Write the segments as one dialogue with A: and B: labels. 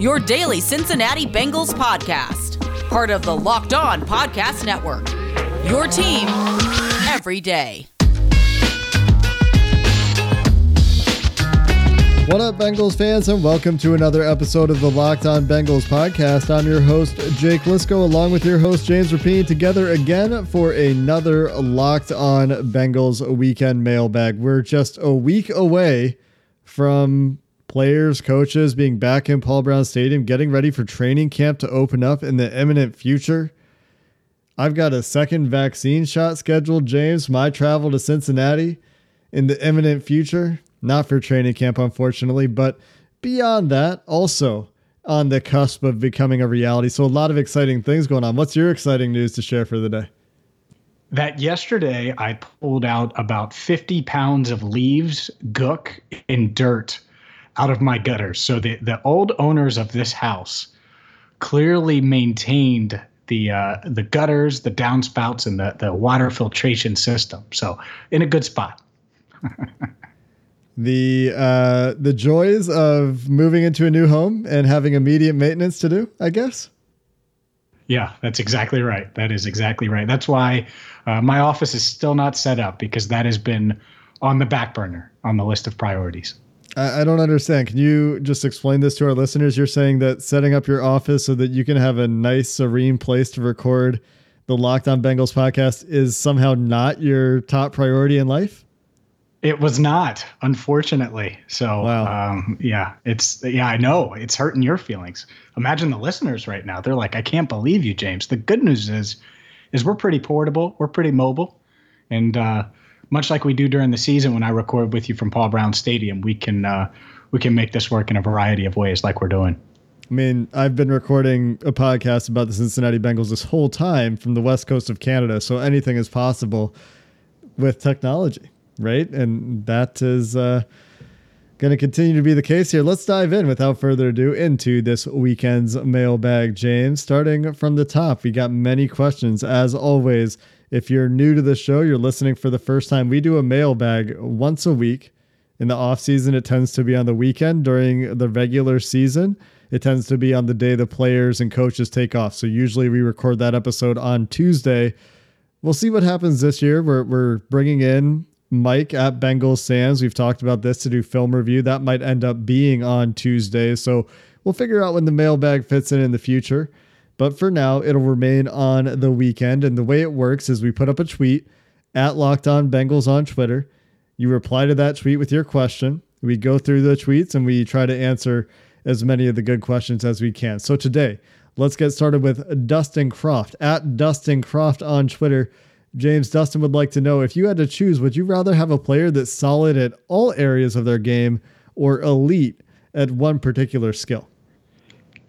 A: your daily Cincinnati Bengals podcast, part of the Locked On Podcast Network. Your team every day.
B: What up, Bengals fans, and welcome to another episode of the Locked On Bengals podcast. I'm your host, Jake Liscow, along with your host, James Rapien, together again for another Locked On Bengals weekend mailbag. We're just a week away from players, coaches being back in Paul Brown Stadium, getting ready for training camp to open up in the imminent future. I've got a second vaccine shot scheduled, James. My travel to Cincinnati in the imminent future not for training camp, unfortunately, but beyond that, also on the cusp of becoming a reality. So, a lot of exciting things going on. What's your exciting news to share for the day?
C: That yesterday I pulled out about 50 pounds of leaves, gook, and dirt out of my gutters. So, the, the old owners of this house clearly maintained the uh, the gutters, the downspouts, and the, the water filtration system. So, in a good spot.
B: the uh, the joys of moving into a new home and having immediate maintenance to do, I guess.
C: Yeah, that's exactly right. That is exactly right. That's why uh, my office is still not set up because that has been on the back burner on the list of priorities.
B: I, I don't understand. Can you just explain this to our listeners? You're saying that setting up your office so that you can have a nice, serene place to record the Locked On Bengals podcast is somehow not your top priority in life?
C: It was not, unfortunately. So, wow. um, yeah, it's yeah, I know it's hurting your feelings. Imagine the listeners right now; they're like, "I can't believe you, James." The good news is, is we're pretty portable, we're pretty mobile, and uh, much like we do during the season when I record with you from Paul Brown Stadium, we can uh, we can make this work in a variety of ways, like we're doing.
B: I mean, I've been recording a podcast about the Cincinnati Bengals this whole time from the west coast of Canada, so anything is possible with technology right? And that is uh, going to continue to be the case here. Let's dive in without further ado into this weekend's mailbag, James. Starting from the top, we got many questions. As always, if you're new to the show, you're listening for the first time, we do a mailbag once a week. In the off season, it tends to be on the weekend. During the regular season, it tends to be on the day the players and coaches take off. So usually we record that episode on Tuesday. We'll see what happens this year. We're, we're bringing in Mike at Bengals Sands. We've talked about this to do film review. That might end up being on Tuesday. So we'll figure out when the mailbag fits in in the future. But for now, it'll remain on the weekend. And the way it works is we put up a tweet at Locked On Bengals on Twitter. You reply to that tweet with your question. We go through the tweets and we try to answer as many of the good questions as we can. So today, let's get started with Dustin Croft at Dustin Croft on Twitter. James Dustin would like to know if you had to choose, would you rather have a player that's solid at all areas of their game or elite at one particular skill?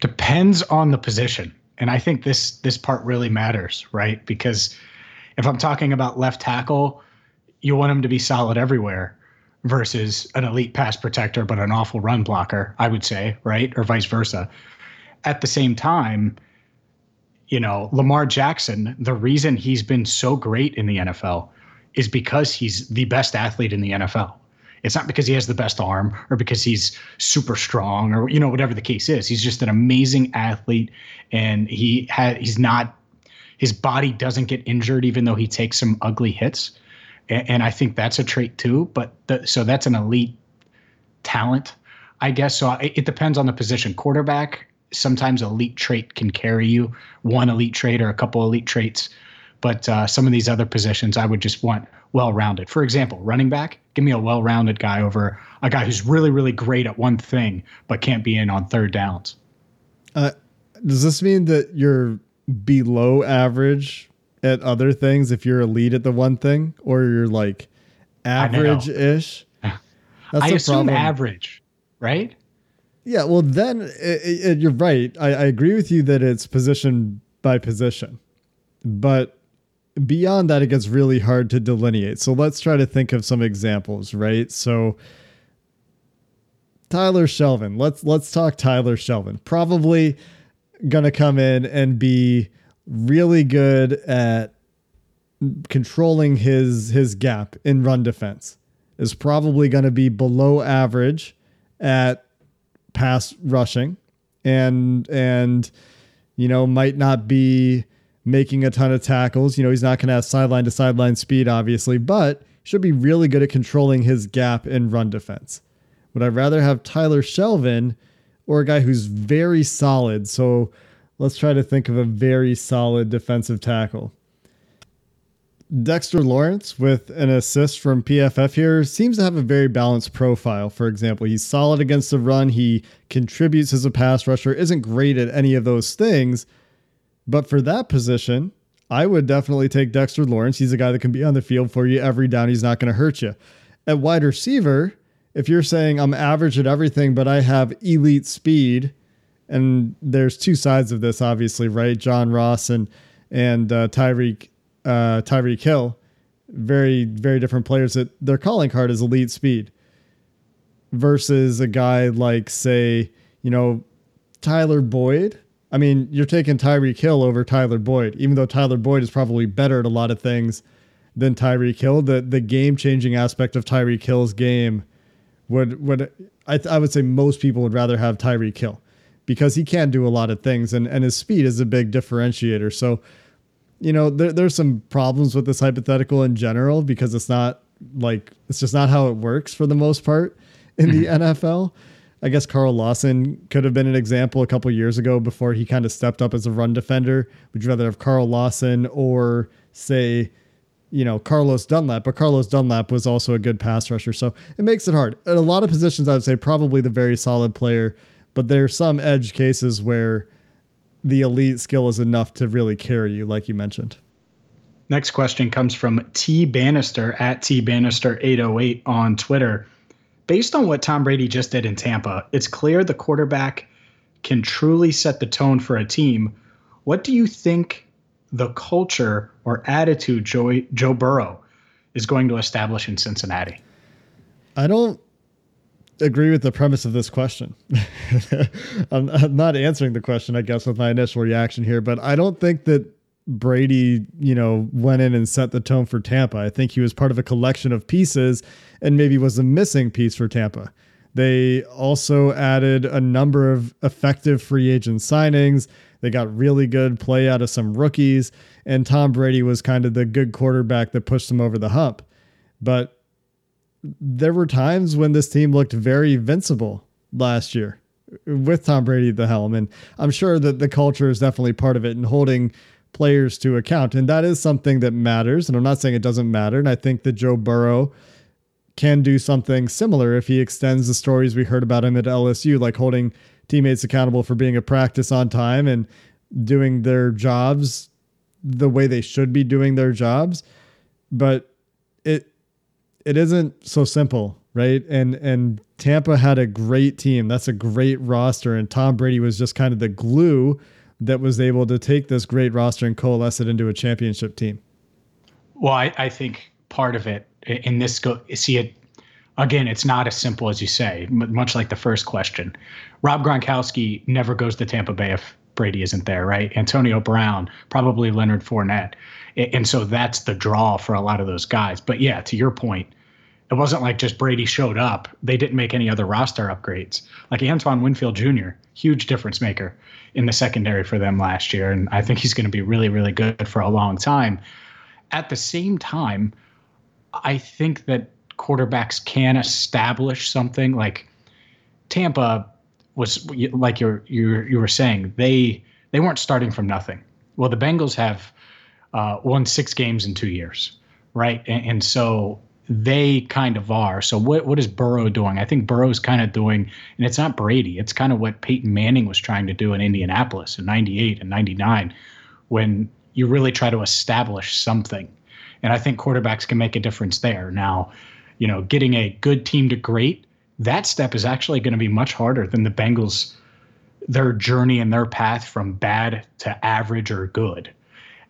C: Depends on the position. And I think this this part really matters, right? Because if I'm talking about left tackle, you want him to be solid everywhere versus an elite pass protector but an awful run blocker, I would say, right? Or vice versa. At the same time, you know, Lamar Jackson, the reason he's been so great in the NFL is because he's the best athlete in the NFL. It's not because he has the best arm or because he's super strong or you know whatever the case is. He's just an amazing athlete and he had he's not his body doesn't get injured even though he takes some ugly hits. And, and I think that's a trait too, but the, so that's an elite talent, I guess. So it depends on the position. Quarterback, sometimes elite trait can carry you, one elite trait or a couple elite traits. But uh, some of these other positions, I would just want well rounded. For example, running back, give me a well rounded guy over a guy who's really, really great at one thing, but can't be in on third downs.
B: Uh, does this mean that you're below average at other things if you're elite at the one thing, or you're like average ish?
C: I assume problem. average, right?
B: Yeah, well, then it, it, you're right. I, I agree with you that it's position by position, but beyond that, it gets really hard to delineate. So let's try to think of some examples, right? So Tyler Shelvin, let's let's talk Tyler Shelvin. Probably gonna come in and be really good at controlling his his gap in run defense. Is probably to be below average at pass rushing and and you know might not be making a ton of tackles. You know, he's not going to have sideline to sideline speed obviously, but should be really good at controlling his gap in run defense. Would I rather have Tyler Shelvin or a guy who's very solid? So let's try to think of a very solid defensive tackle. Dexter Lawrence with an assist from PFF here seems to have a very balanced profile. For example, he's solid against the run, he contributes as a pass rusher, isn't great at any of those things. But for that position, I would definitely take Dexter Lawrence. He's a guy that can be on the field for you every down. He's not going to hurt you. At wide receiver, if you're saying I'm average at everything, but I have elite speed, and there's two sides of this, obviously, right? John Ross and and uh, Tyreek uh, Tyreek Hill, very very different players that their calling card is elite speed, versus a guy like say you know Tyler Boyd. I mean, you're taking Tyreek Hill over Tyler Boyd, even though Tyler Boyd is probably better at a lot of things than Tyreek Hill. The the game changing aspect of Tyreek Hill's game would would I, I would say most people would rather have Tyreek Hill because he can do a lot of things and and his speed is a big differentiator. So you know, there, there's some problems with this hypothetical in general because it's not like it's just not how it works for the most part in the mm-hmm. NFL. I guess Carl Lawson could have been an example a couple years ago before he kind of stepped up as a run defender. Would you rather have Carl Lawson or say, you know, Carlos Dunlap? But Carlos Dunlap was also a good pass rusher, so it makes it hard. At a lot of positions, I would say probably the very solid player, but there are some edge cases where the elite skill is enough to really carry you, like you mentioned.
C: Next question comes from T Bannister at T Bannister 808 on Twitter. Based on what Tom Brady just did in Tampa, it's clear the quarterback can truly set the tone for a team. What do you think the culture or attitude Joe, Joe Burrow is going to establish in Cincinnati?
B: I don't agree with the premise of this question. I'm, I'm, not answering the question, I guess, with my initial reaction here, but I don't think that Brady, you know, went in and set the tone for Tampa. I think he was part of a collection of pieces and maybe was a missing piece for Tampa. They also added a number of effective free agent signings. They got really good play out of some rookies, and Tom Brady was kind of the good quarterback that pushed them over the hump. But there were times when this team looked very invincible last year with Tom Brady at the helm. And I'm sure that the culture is definitely part of it and holding players to account. And that is something that matters. And I'm not saying it doesn't matter. And I think that Joe Burrow can do something similar if he extends the stories we heard about him at LSU, like holding teammates accountable for being a practice on time and doing their jobs the way they should be doing their jobs. But it it isn't so simple, right? And and Tampa had a great team. That's a great roster, and Tom Brady was just kind of the glue that was able to take this great roster and coalesce it into a championship team.
C: Well, I, I think part of it in this go see it again. It's not as simple as you say. Much like the first question, Rob Gronkowski never goes to Tampa Bay if Brady isn't there, right? Antonio Brown, probably Leonard Fournette. And so that's the draw for a lot of those guys. But yeah, to your point, it wasn't like just Brady showed up. They didn't make any other roster upgrades. Like Antoine Winfield Jr., huge difference maker in the secondary for them last year. And I think he's going to be really, really good for a long time. At the same time, I think that quarterbacks can establish something like Tampa was like you're you you were saying they they weren't starting from nothing. Well, the Bengals have uh, won six games in two years, right? And, and, so they kind of are. So what what is Burrow doing? I think Burrow's kind of doing, and it's not Brady. It's kind of what Peyton Manning was trying to do in Indianapolis in '98 and '99, when you really try to establish something. And I think quarterbacks can make a difference there. Now, you know, getting a good team to great that step is actually going to be much harder than the Bengals their journey and their path from bad to average or good.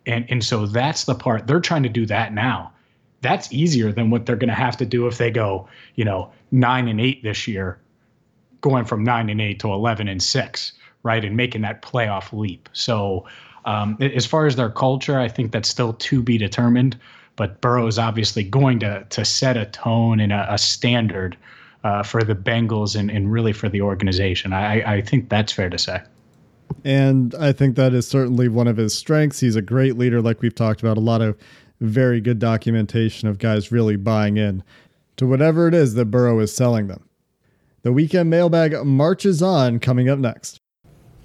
C: And and so that's the part they're trying to do that now. That's easier than what they're going to have to do if they go, you know, 9 and 8 this year, going from 9 and 8 to 11 and 6, right? And making that playoff leap. So um, as far as their culture, I think that's still to be determined. But Burrow is obviously going to to set a tone and a, a standard uh, for the Bengals and, and really for the organization. I, I think that's fair to say.
B: And I think that is certainly one of his strengths. He's a great leader, like we've talked about, a lot of very good documentation of guys really buying in to whatever it is that Burrow is selling them. The weekend mailbag marches on coming up next.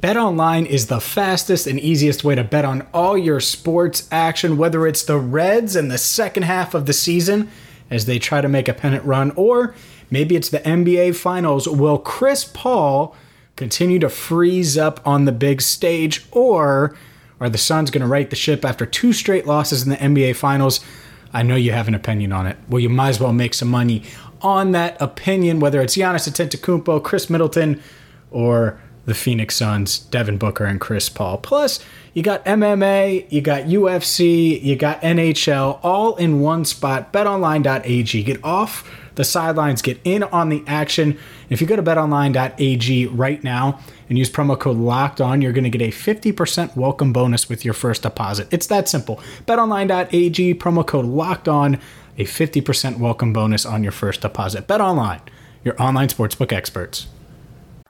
D: BetOnline is the fastest and easiest way to bet on all your sports action, whether it's the Reds in the second half of the season as they try to make a pennant run, or maybe it's the NBA Finals. Will Chris Paul continue to freeze up on the big stage, or are the Suns going to right the ship after two straight losses in the NBA Finals? I know you have an opinion on it. Well, you might as well make some money on that opinion, whether it's Giannis Antetokounmpo, Khris Middleton, or the Phoenix Suns, Devin Booker and Chris Paul. Plus, you got MMA, you got UFC, you got NHL all in one spot. BetOnline.ag. Get off the sidelines, get in on the action. If you go to betonline.ag right now and use promo code locked on, you're going to get a 50% welcome bonus with your first deposit. It's that simple. Betonline.ag, promo code locked on, a 50% welcome bonus on your first deposit. BetOnline, your online sportsbook experts.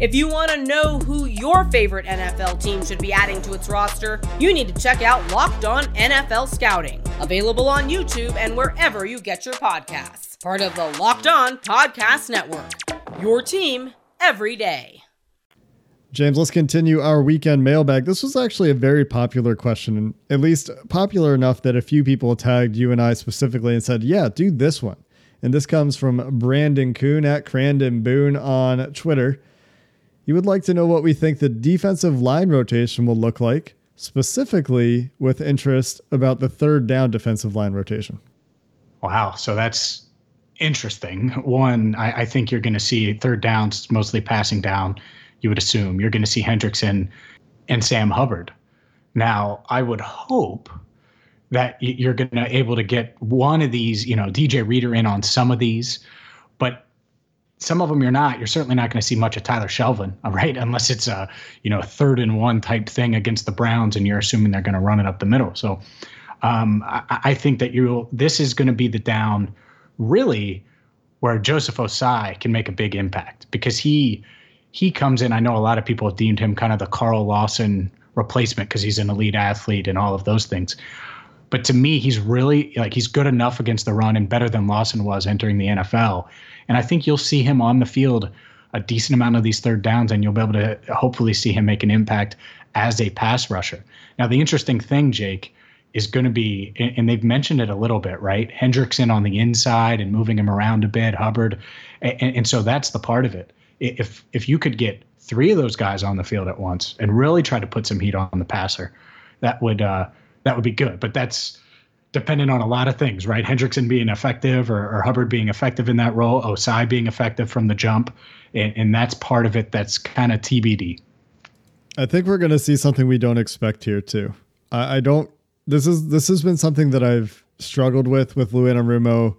A: If you want to know who your favorite NFL team should be adding to its roster, you need to check out Locked On NFL Scouting, available on YouTube and wherever you get your podcasts. Part of the Locked On Podcast Network. Your team every day.
B: James, let's continue our weekend mailbag. This was actually a very popular question, at least popular enough that a few people tagged you and I specifically and said, Yeah, do this one. And this comes from Brandon Kuhn at Crandon Boone on Twitter. You would like to know what we think the defensive line rotation will look like, specifically with interest about the third down defensive line rotation.
C: Wow. So that's interesting. One, I, I think you're going to see third downs mostly passing down you would assume. You're going to see Hendrickson and Sam Hubbard. Now, I would hope that you're going to able to get one of these, you know, DJ Reader in on some of these, but some of them you're not. You're certainly not going to see much of Tyler Shelvin, right? unless it's a, you know, third and one type thing against the Browns, and you're assuming they're going to run it up the middle. So, um, I, I think that you this is going to be the down, really, where Joseph Ossai can make a big impact because he he comes in. I know a lot of people have deemed him kind of the Carl Lawson replacement because he's an elite athlete and all of those things. But to me, he's really like he's good enough against the run and better than Lawson was entering the NFL. And I think you'll see him on the field a decent amount of these third downs, and you'll be able to hopefully see him make an impact as a pass rusher. Now, the interesting thing, Jake, is going to be, and they've mentioned it a little bit, right? Hendrickson on the inside and moving him around a bit, Hubbard, and, and so that's the part of it if if you could get three of those guys on the field at once and really try to put some heat on the passer, that would uh, that would be good. But that's dependent on a lot of things, right? Hendrickson being effective or, or Hubbard being effective in that role, Ossai being effective from the jump, and, and that's part of it. That's kind of TBD.
B: I think we're going to see something we don't expect here too. I, I, don't. This is this has been something that I've struggled with with Lou Anarumo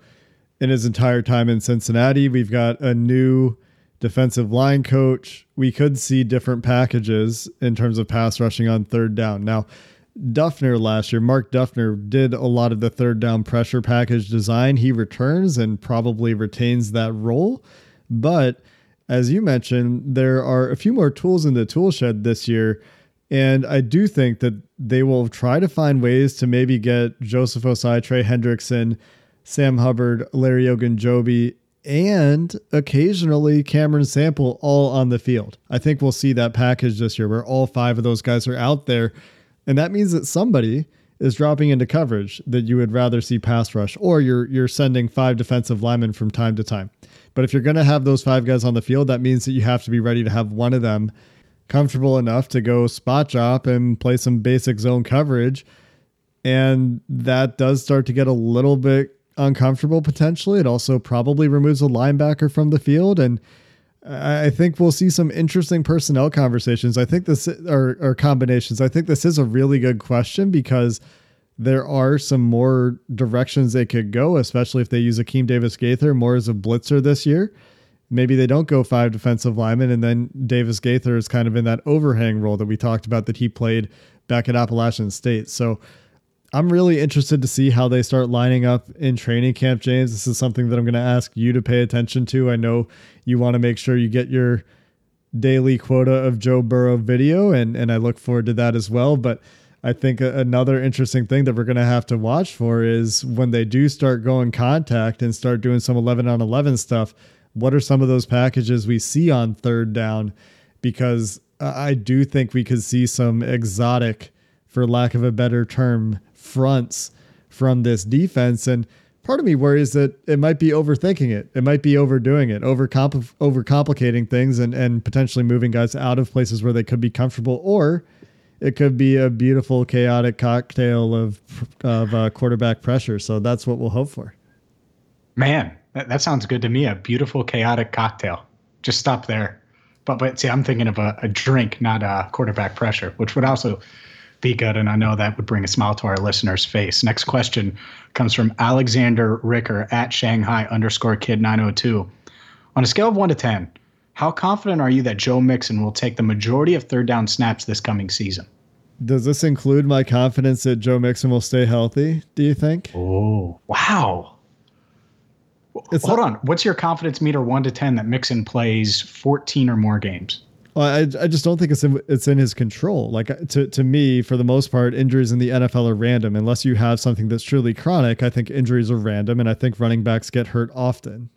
B: in his entire time in Cincinnati. We've got a new defensive line coach, we could see different packages in terms of pass rushing on third down. Now, Duffner last year, Mark Duffner did a lot of the third down pressure package design. He returns and probably retains that role. But as you mentioned, there are a few more tools in the tool shed this year. And I do think that they will try to find ways to maybe get Joseph Ossai, Trey Hendrickson, Sam Hubbard, Larry Ogunjobi and occasionally Cameron Sample all on the field. I think we'll see that package this year where all five of those guys are out there And that means that somebody is dropping into coverage that you would rather see pass rush, or you're you're sending five defensive linemen from time to time. But if you're going to have those five guys on the field, that means that you have to be ready to have one of them comfortable enough to go spot drop and play some basic zone coverage. And that does start to get a little bit uncomfortable potentially. It also probably removes a linebacker from the field. And I think we'll see some interesting personnel conversations. I think this or, or combinations. I think this is a really good question because there are some more directions they could go, especially if they use Akeem Davis Gaither more as a blitzer this year. Maybe they don't go five defensive linemen, and then Davis Gaither is kind of in that overhang role that we talked about that he played back at Appalachian State. So I'm really interested to see how they start lining up in training camp, James. This is something that I'm going to ask you to pay attention to. I know you want to make sure you get your daily quota of Joe Burrow video, and, and I look forward to that as well. But I think another interesting thing that we're going to have to watch for is when they do start going contact and start doing some 11 on 11 stuff, what are some of those packages we see on third down? Because I do think we could see some exotic, for lack of a better term, fronts from this defense. And part of me worries that it might be overthinking it. It might be overdoing it, overcompl- overcomplicating things and, and potentially moving guys out of places where they could be comfortable. Or it could be a beautiful, chaotic cocktail of, of uh, quarterback pressure. So that's what we'll hope for.
C: Man, that, that sounds good to me. A beautiful, chaotic cocktail. Just stop there. But but see, I'm thinking of a, a drink, not a quarterback pressure, which would also be good. And I know that would bring a smile to our listeners' face. Next question comes from Alexander Ricker at Shanghai underscore kid 902. On a scale of one to 10, how confident are you that Joe Mixon will take the majority of third down snaps this coming season?
B: Does this include my confidence that Joe Mixon will stay healthy, do you think?
C: Oh, wow. It's Hold on. What's your confidence meter 1 to 10 that Mixon plays 14 or more games?
B: I, I just don't think it's in, it's in his control. Like to, to me, for the most part, injuries in the NFL are random. Unless you have something that's truly chronic, I think injuries are random, and I think running backs get hurt often.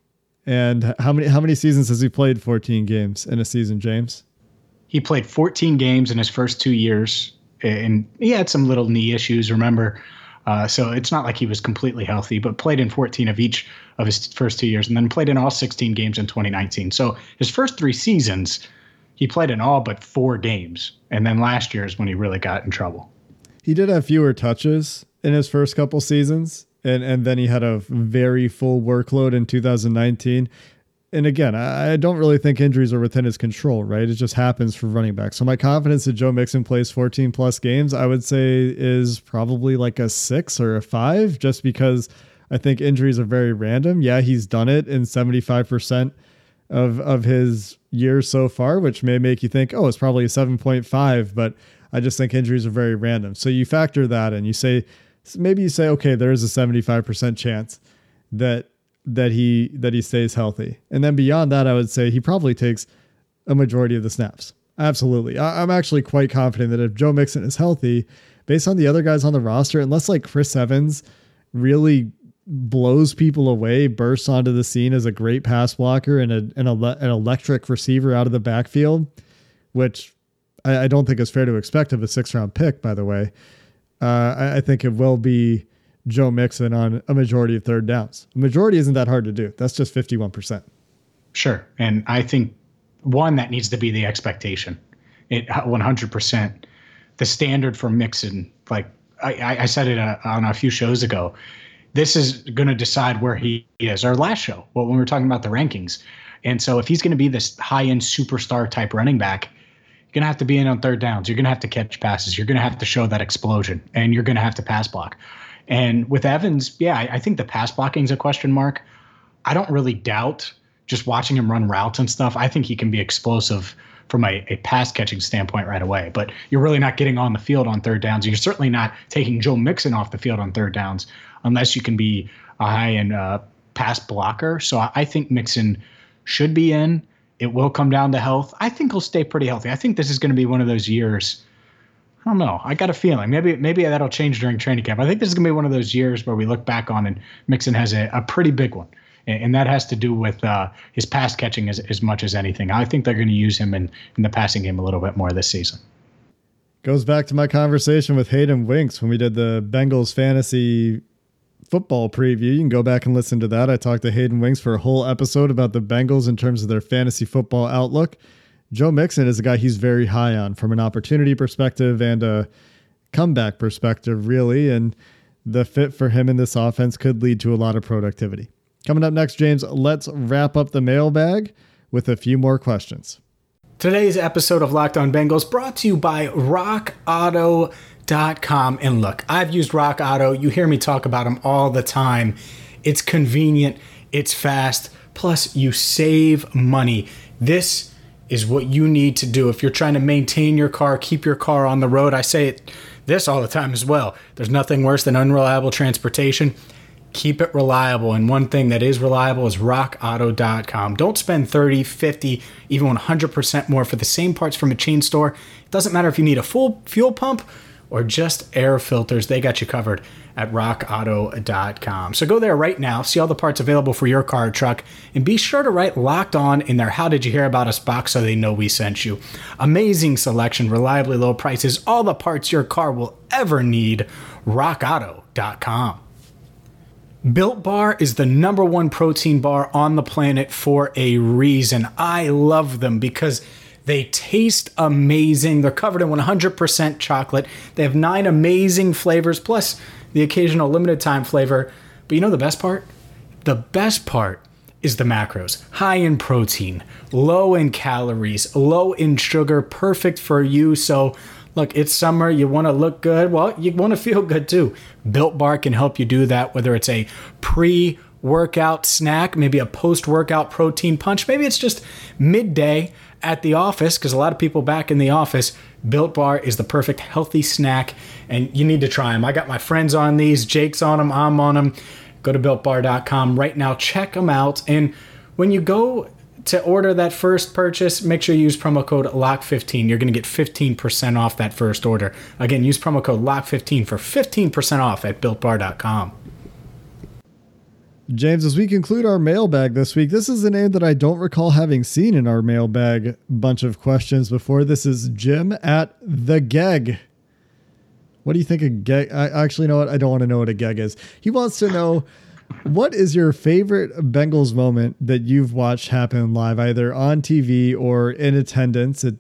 B: And how many how many seasons has he played? Fourteen games in a season, James.
C: He played 14 games in his first two years, and he had some little knee issues. Remember, uh, so it's not like he was completely healthy, but played in 14 of each of his first two years, and then played in all 16 games in 2019. So his first three seasons he played in all but four games. And then last year is when he really got in trouble.
B: He did have fewer touches in his first couple seasons. And, and then he had a very full workload in 2019. And again, I don't really think injuries are within his control, right? It just happens for running back. So my confidence that Joe Mixon plays 14 plus games, I would say is probably like a six or a five, just because I think injuries are very random. Yeah, he's done it in 75% of of his years so far, which may make you think, oh, it's probably a 7.5, but I just think injuries are very random. So you factor that and you say maybe you say, okay, there is a 75% chance that that he that he stays healthy. And then beyond that, I would say he probably takes a majority of the snaps. Absolutely. I, I'm actually quite confident that if Joe Mixon is healthy, based on the other guys on the roster, unless like Chris Evans really blows people away, bursts onto the scene as a great pass blocker and a, an, an electric receiver out of the backfield, which I, I, don't think is fair to expect of a six round pick, by the way. Uh, I, I, think it will be Joe Mixon on a majority of third downs. A majority isn't that hard to do. That's just 51%.
C: Sure. And I think one, that needs to be the expectation. It 100%. The standard for Mixon, like I, I said it uh, on a few shows ago, this is going to decide where he is. Our last show, well, when we were talking about the rankings. And so if he's going to be this high end superstar type running back, you're going to have to be in on third downs. You're going to have to catch passes. You're going to have to show that explosion and you're going to have to pass block. And with Evans, yeah, I, I think the pass blocking is a question mark. I don't really doubt just watching him run routes and stuff. I think he can be explosive from a, a pass catching standpoint right away. But you're really not getting on the field on third downs. You're certainly not taking Joe Mixon off the field on third downs unless you can be a high end uh, pass blocker. So I, think Mixon should be in. It will come down to health. I think he'll stay pretty healthy. I think this is going to be one of those years. I don't know. I got a feeling maybe maybe that'll change during training camp. I think this is going to be one of those years where we look back on and Mixon has a, a pretty big one, and, and that has to do with uh, his pass catching as, as much as anything. I think they're going to use him in in the passing game a little bit more this season
B: Goes back to my conversation with Hayden Winks when we did the Bengals fantasy football preview. You can go back and listen to that. I talked to Hayden Winks for a whole episode about the Bengals in terms of their fantasy football outlook. Joe Mixon is a guy he's very high on from an opportunity perspective and a comeback perspective, really. And the fit for him in this offense could lead to a lot of productivity. Coming up next, James, let's wrap up the mailbag with a few more questions.
D: Today's episode of Locked On Bengals brought to you by RockAuto.com. And look, I've used Rock Auto. You hear me talk about them all the time. It's convenient, it's fast, plus you save money. This is what you need to do if you're trying to maintain your car, keep your car on the road. I say it this all the time as well. There's nothing worse than unreliable transportation keep it reliable. And one thing that is reliable is rockauto.com. Don't spend 30, 50, even 100% more for the same parts from a chain store. It doesn't matter if you need a full fuel pump or just air filters, they got you covered at rockauto.com. So go there right now, see all the parts available for your car or truck, and be sure to write locked on in their How Did You Hear About Us box so they know we sent you. Amazing selection, reliably low prices, all the parts your car will ever need. rockauto.com. Built Bar is the number one protein bar on the planet for a reason. I love them because they taste amazing. They're covered in 100% chocolate. They have nine amazing flavors, plus the occasional limited time flavor. But you know the best part? The best part is the macros high in protein, low in calories, low in sugar, perfect for you. So, Look, it's summer. You want to look good. Well, you want to feel good too. Built Bar can help you do that, whether it's a pre workout snack, maybe a post workout protein punch, maybe it's just midday at the office, because a lot of people back in the office, Built Bar is the perfect healthy snack, and you need to try them. I got my friends on these, Jake's on them, I'm on them. Go to builtbar.com right now, check them out. And when you go to order that first purchase, make sure you use promo code LOCK15. You're going to get 15% off that first order. Again, use promo code LOCK15 for 15% off at builtbar.com.
B: James, as we conclude our mailbag this week, this is a name that I don't recall having seen in our mailbag bunch of questions before. This is Jim at the Geg. What do you think a Geg? I actually know what I don't want to know what a Geg is. He wants to know what is your favorite Bengals moment that you've watched happen live, either on TV or in attendance? It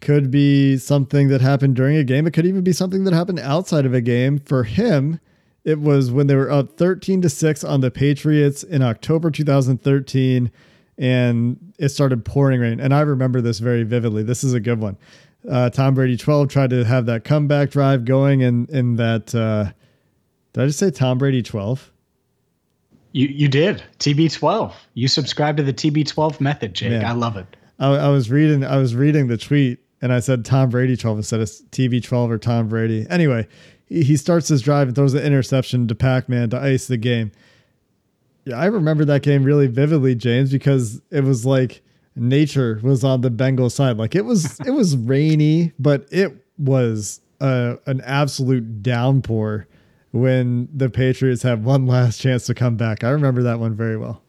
B: could be something that happened during a game. It could even be something that happened outside of a game. For him, it was when they were up 13 to 6 on the Patriots in October 2013 and it started pouring rain. And I remember this very vividly. This is a good one. Uh, Tom Brady 12 tried to have that comeback drive going in in that uh, did I just say Tom Brady 12?
C: You you did TB12. You subscribe to the TB12 method, Jake. Yeah. I love it.
B: I, I, was reading I was reading the tweet and I said Tom Brady 12 instead of TB12 or Tom Brady. Anyway, he, starts his drive and throws the interception to Pac-Man to ice the game. Yeah, I remember that game really vividly, James, because it was like nature was on the Bengal side. Like it was it was rainy, but it was uh, an absolute downpour when the Patriots had one last chance to come back. I remember that one very well.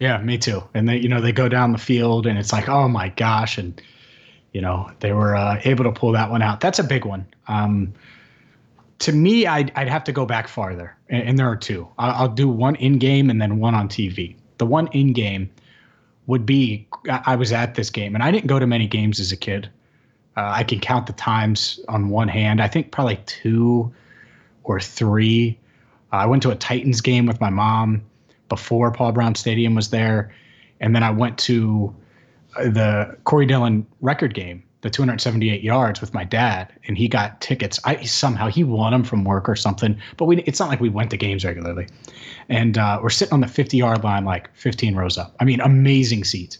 C: Yeah, me too. And they, you know, they go down the field and it's like, oh my gosh, and you know, they were uh, able to pull that one out. That's a big one. Um, to me, I'd, I'd have to go back farther, and, and there are two. I'll, do one in game and then one on TV. The one in game would be I was at this game, and I didn't go to many games as a kid. Uh, I can count the times on one hand. I think probably two or three. Uh, I went to a Titans game with my mom before Paul Brown Stadium was there, and then I went to uh, the Corey Dillon record game, the 278 yards with my dad, and he got tickets. I somehow he won them from work or something, but we it's not like we went to games regularly. And uh, we're sitting on the 50 yard line, like 15 rows up. I mean, amazing seats.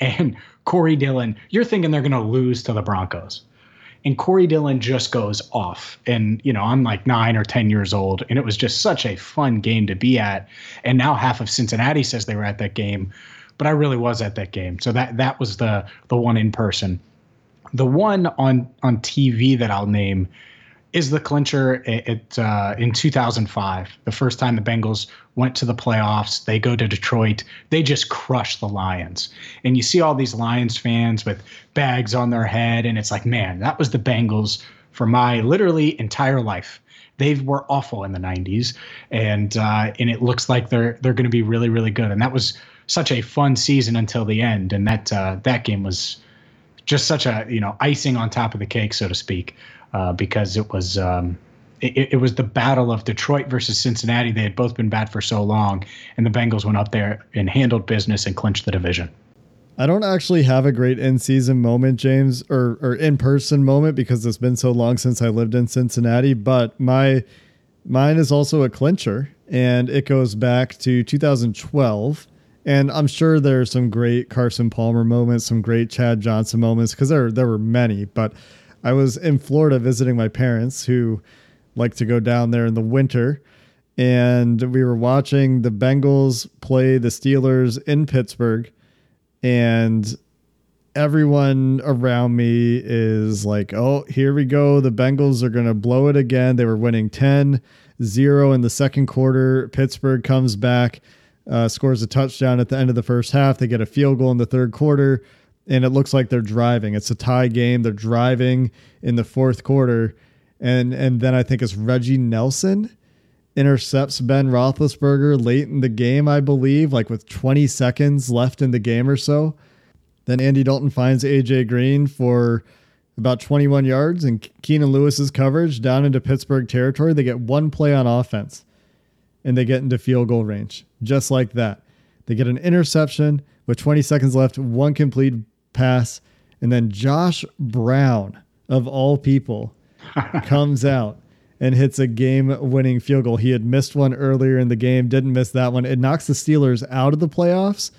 C: And Corey Dillon, you're thinking they're going to lose to the Broncos and Corey Dillon just goes off. And, you know, I'm like nine or 10 years old, and it was just such a fun game to be at. And now half of Cincinnati says they were at that game, but I really was at that game. So that that was the the one in person. The one on on TV that I'll name is the clincher at, uh, in 2005. The first time the Bengals went to the playoffs, they go to Detroit. They just crush the Lions, and you see all these Lions fans with bags on their head, and it's like, man, that was the Bengals for my literally entire life. They were awful in the 90s, and uh, and it looks like they're they're going to be really really good. And that was such a fun season until the end, and that uh, that game was just such a you know icing on top of the cake, so to speak, uh, because it was. Um, it, it, was the battle of Detroit versus Cincinnati. They had both been bad for so long, and the Bengals went up there and handled business and clinched the division.
B: I don't actually have a great in season moment, James, or or in person moment because it's been so long since I lived in Cincinnati. But my mine is also a clincher, and it goes back to 2012. And I'm sure there's some great Carson Palmer moments, some great Chad Johnson moments, because there there were many. But I was in Florida visiting my parents, who like to go down there in the winter, and we were watching the Bengals play the Steelers in Pittsburgh and everyone around me is like, oh, here we go. The Bengals are going to blow it again. They were winning 10 0 in the second quarter. Pittsburgh comes back, uh, scores a touchdown at the end of the first half. They get a field goal in the third quarter, and it looks like they're driving. It's a tie game. They're driving in the fourth quarter. And, and then I think it's Reggie Nelson intercepts Ben Roethlisberger late in the game, I believe, like with 20 seconds left in the game or so. Then Andy Dalton finds AJ Green for about 21 yards and Keenan Lewis's coverage down into Pittsburgh territory. They get one play on offense and they get into field goal range, just like that. They get an interception with 20 seconds left, one complete pass, and then Josh Brown, of all people, comes out and hits a game winning field goal. He had missed one earlier in the game, didn't miss that one. It knocks the Steelers out of the playoffs.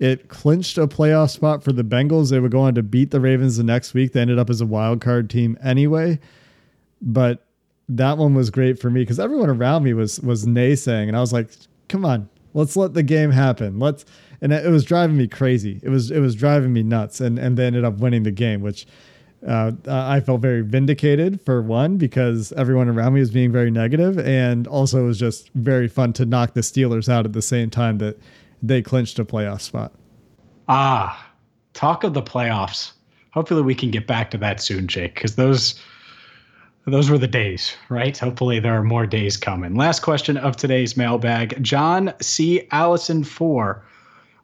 B: It clinched a playoff spot for the Bengals. They would go on to beat the Ravens the next week. They ended up as a wild card team anyway. But that one was great for me because everyone around me was was naysaying, and I was like, "Come on, let's let the game happen. Let's." And it was driving me crazy. It was it was driving me nuts, and and they ended up winning the game, which uh, I felt very vindicated for one because everyone around me was being very negative, and also it was just very fun to knock the Steelers out at the same time that they clinched a playoff spot.
C: Ah, talk of the playoffs. Hopefully, we can get back to that soon, Jake, because those those were the days, right? Hopefully, there are more days coming. Last question of today's mailbag: John C. Allison four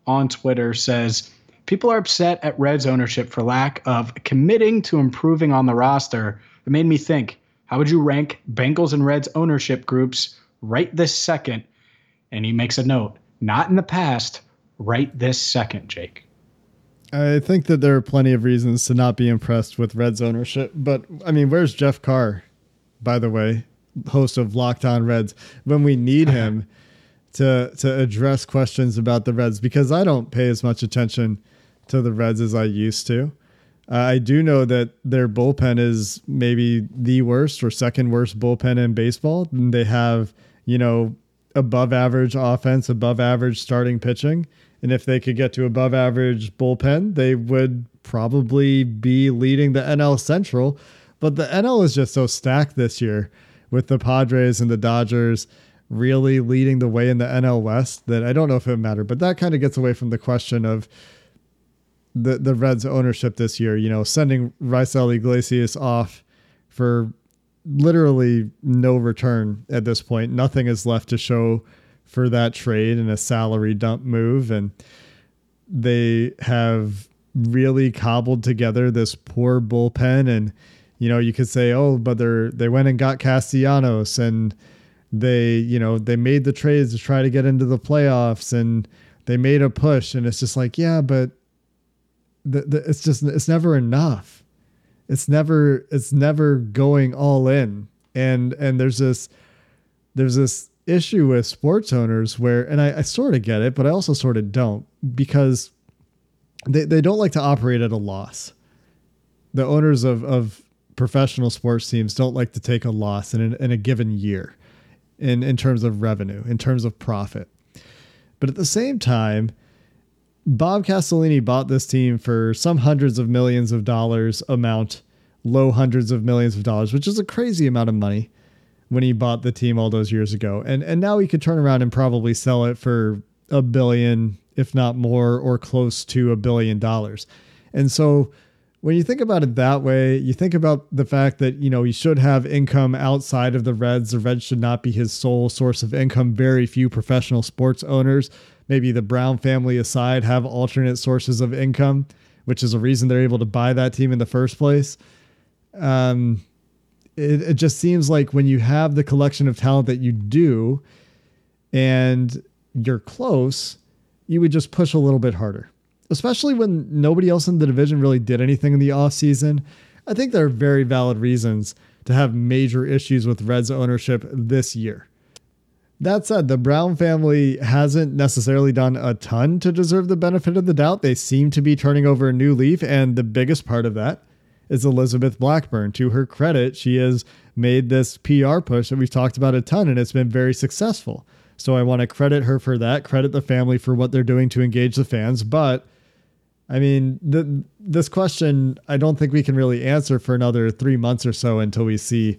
C: on Twitter says people are upset at Reds ownership for lack of committing to improving on the roster. It made me think how would you rank Bengals and Reds ownership groups right this second? And he makes a note not in the past, right this second, Jake.
B: I think that there are plenty of reasons to not be impressed with Reds ownership, but I mean, where's Jeff Carr, by the way, host of Locked On Reds, when we need him to to address questions about the Reds? Because I don't pay as much attention to the Reds as I used to. Uh, I do know that their bullpen is maybe the worst or second worst bullpen in baseball. And they have, you know, above average offense, above average starting pitching. And if they could get to above average bullpen, they would probably be leading the NL Central. But the NL is just so stacked this year with the Padres and the Dodgers really leading the way in the NL West that I don't know if it mattered. But that kind of gets away from the question of the the Reds ownership this year. You know, sending Raisel Iglesias off for literally no return at this point. Nothing is left to show for that trade and a salary dump move, and they have really cobbled together this poor bullpen. And you know, you could say, oh, but they're they went and got Castellanos and they you know they made the trades to try to get into the playoffs and they made a push. And it's just like yeah but the, the, it's just it's never enough. It's never it's never going all in. And and there's this there's this issue with sports owners where and I, I sort of get it but i also sort of don't because they, they don't like to operate at a loss. The owners of of professional sports teams don't like to take a loss in, in a given year in in terms of revenue in terms of profit. But at the same time Bob Castellini bought this team for some hundreds of millions of dollars amount, low hundreds of millions of dollars, which is a crazy amount of money when he bought the team all those years ago. And and now he could turn around and probably sell it for a billion, if not more, or close to a billion dollars. And so when you think about it that way, you think about the fact that, you know, he should have income outside of the Reds. The Reds should not be his sole source of income. Very few professional sports owners, maybe the Brown family aside, have alternate sources of income, which is a reason they're able to buy that team in the first place. Um, it, it just seems like when you have the collection of talent that you do and you're close, you would just push a little bit harder especially when nobody else in the division really did anything in the offseason. I think there are very valid reasons to have major issues with Reds ownership this year. That said, the Brown family hasn't necessarily done a ton to deserve the benefit of the doubt. They seem to be turning over a new leaf, and the biggest part of that is Elizabeth Blackburn. To her credit, she has made this PR push that we've talked about a ton, and it's been very successful. So I want to credit her for that, credit the family for what they're doing to engage the fans, but I mean, the, this question, I don't think we can really answer for another three months or so until we see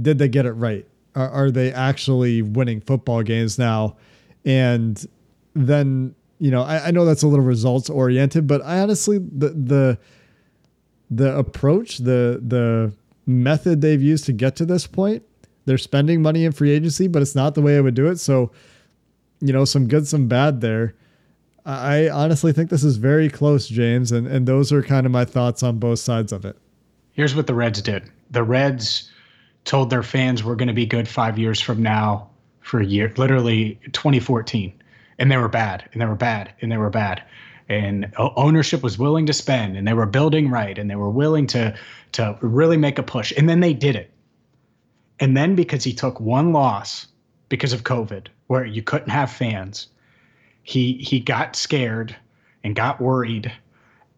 B: did they get it right? Are, are they actually winning football games now? And then, you know, I, I know that's a little results oriented, but I honestly, the, the, the approach, the, the method they've used to get to this point, they're spending money in free agency, but it's not the way I would do it. So, you know, some good, some bad there. I honestly think this is very close, James, and, and those are kind of my thoughts on both sides of it.
C: Here's what the Reds did. The Reds told their fans we're going to be good five years from now for a year, literally 2014. And they were bad, and they were bad, and they were bad. And ownership was willing to spend, and they were building right, and they were willing to to really make a push. And then they did it. And then because he took one loss because of COVID, where you couldn't have fans, he he got scared and got worried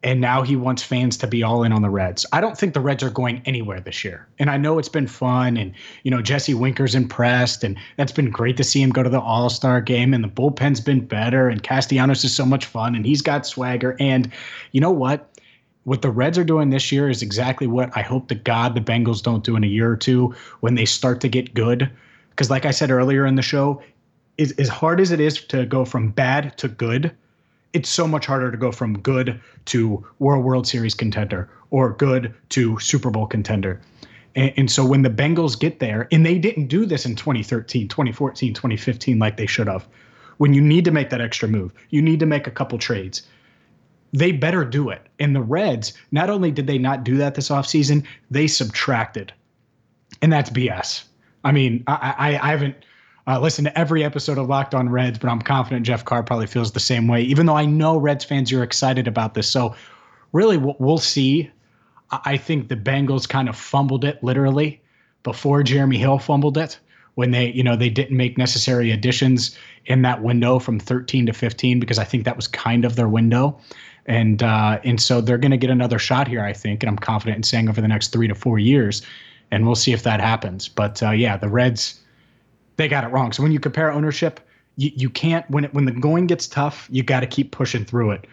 C: and now he wants fans to be all in on the Reds. I don't think the Reds are going anywhere this year. And I know it's been fun and you know Jesse Winker's impressed and that's been great to see him go to the All-Star game and the bullpen's been better and Castellanos is so much fun and he's got swagger and you know what? What the Reds are doing this year is exactly what I hope to God the Bengals don't do in a year or two when they start to get good. Because, like I said earlier in the show, is as hard as it is to go from bad to good, it's so much harder to go from good to World Series contender or good to Super Bowl contender. And, and, so when the Bengals get there, and they didn't do this in 2013, 2014, 2015 like they should have, when you need to make that extra move, you need to make a couple trades. They better do it. And the Reds, not only did they not do that this offseason, they subtracted. And that's BS. I mean, I, I, I haven't uh, listen to every episode of Locked On Reds, but I'm confident Jeff Carr probably feels the same way, even though I know Reds fans you're excited about this. So, really, we'll see. I think the Bengals kind of fumbled it literally before Jeremy Hill fumbled it when they, you know, they didn't make necessary additions in that window from 13 to 15 because I think that was kind of their window. And uh, and so they're going to get another shot here, I think, and I'm confident in saying over the next three to four years, and we'll see if that happens. But uh, yeah, the Reds they got it wrong. So when you compare ownership, you, you can't when it when the going gets tough, you got to keep pushing through it.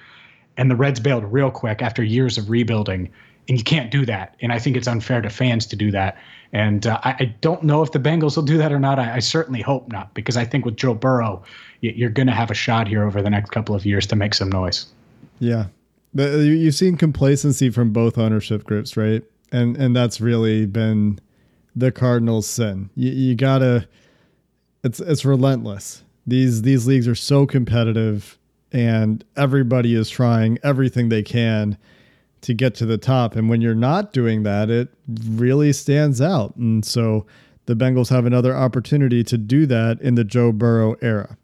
C: And the Reds bailed real quick after years of rebuilding, and you can't do that. And I think it's unfair to fans to do that. And uh, I, I, don't know if the Bengals will do that or not. I, I certainly hope not, because I think with Joe Burrow, you're going to have a shot here over the next couple of years to make some noise.
B: Yeah, you've seen complacency from both ownership groups, right? And and that's really been the Cardinals' sin. You, you gotta it's it's relentless. These these leagues are so competitive and everybody is trying everything they can to get to the top and when you're not doing that it really stands out. And so the Bengals have another opportunity to do that in the Joe Burrow era.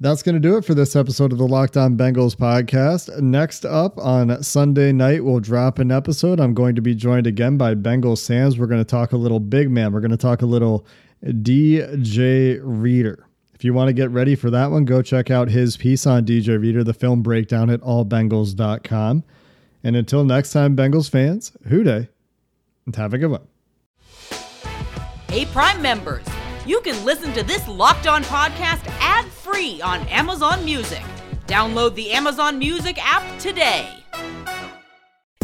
B: That's going to do it for this episode of the Locked On Bengals podcast. Next up on Sunday night, we'll drop an episode. I'm going to be joined again by Bengals Sam's. We're going to talk a little big man. We're going to talk a little DJ Reader. If you want to get ready for that one, go check out his piece on DJ Reader, the film breakdown at allbengals.com. And until next time, Bengals fans, Who Dey, and have a good one.
A: Hey, Prime members, you can listen to this locked on podcast ad free on Amazon Music. Download the Amazon Music app today.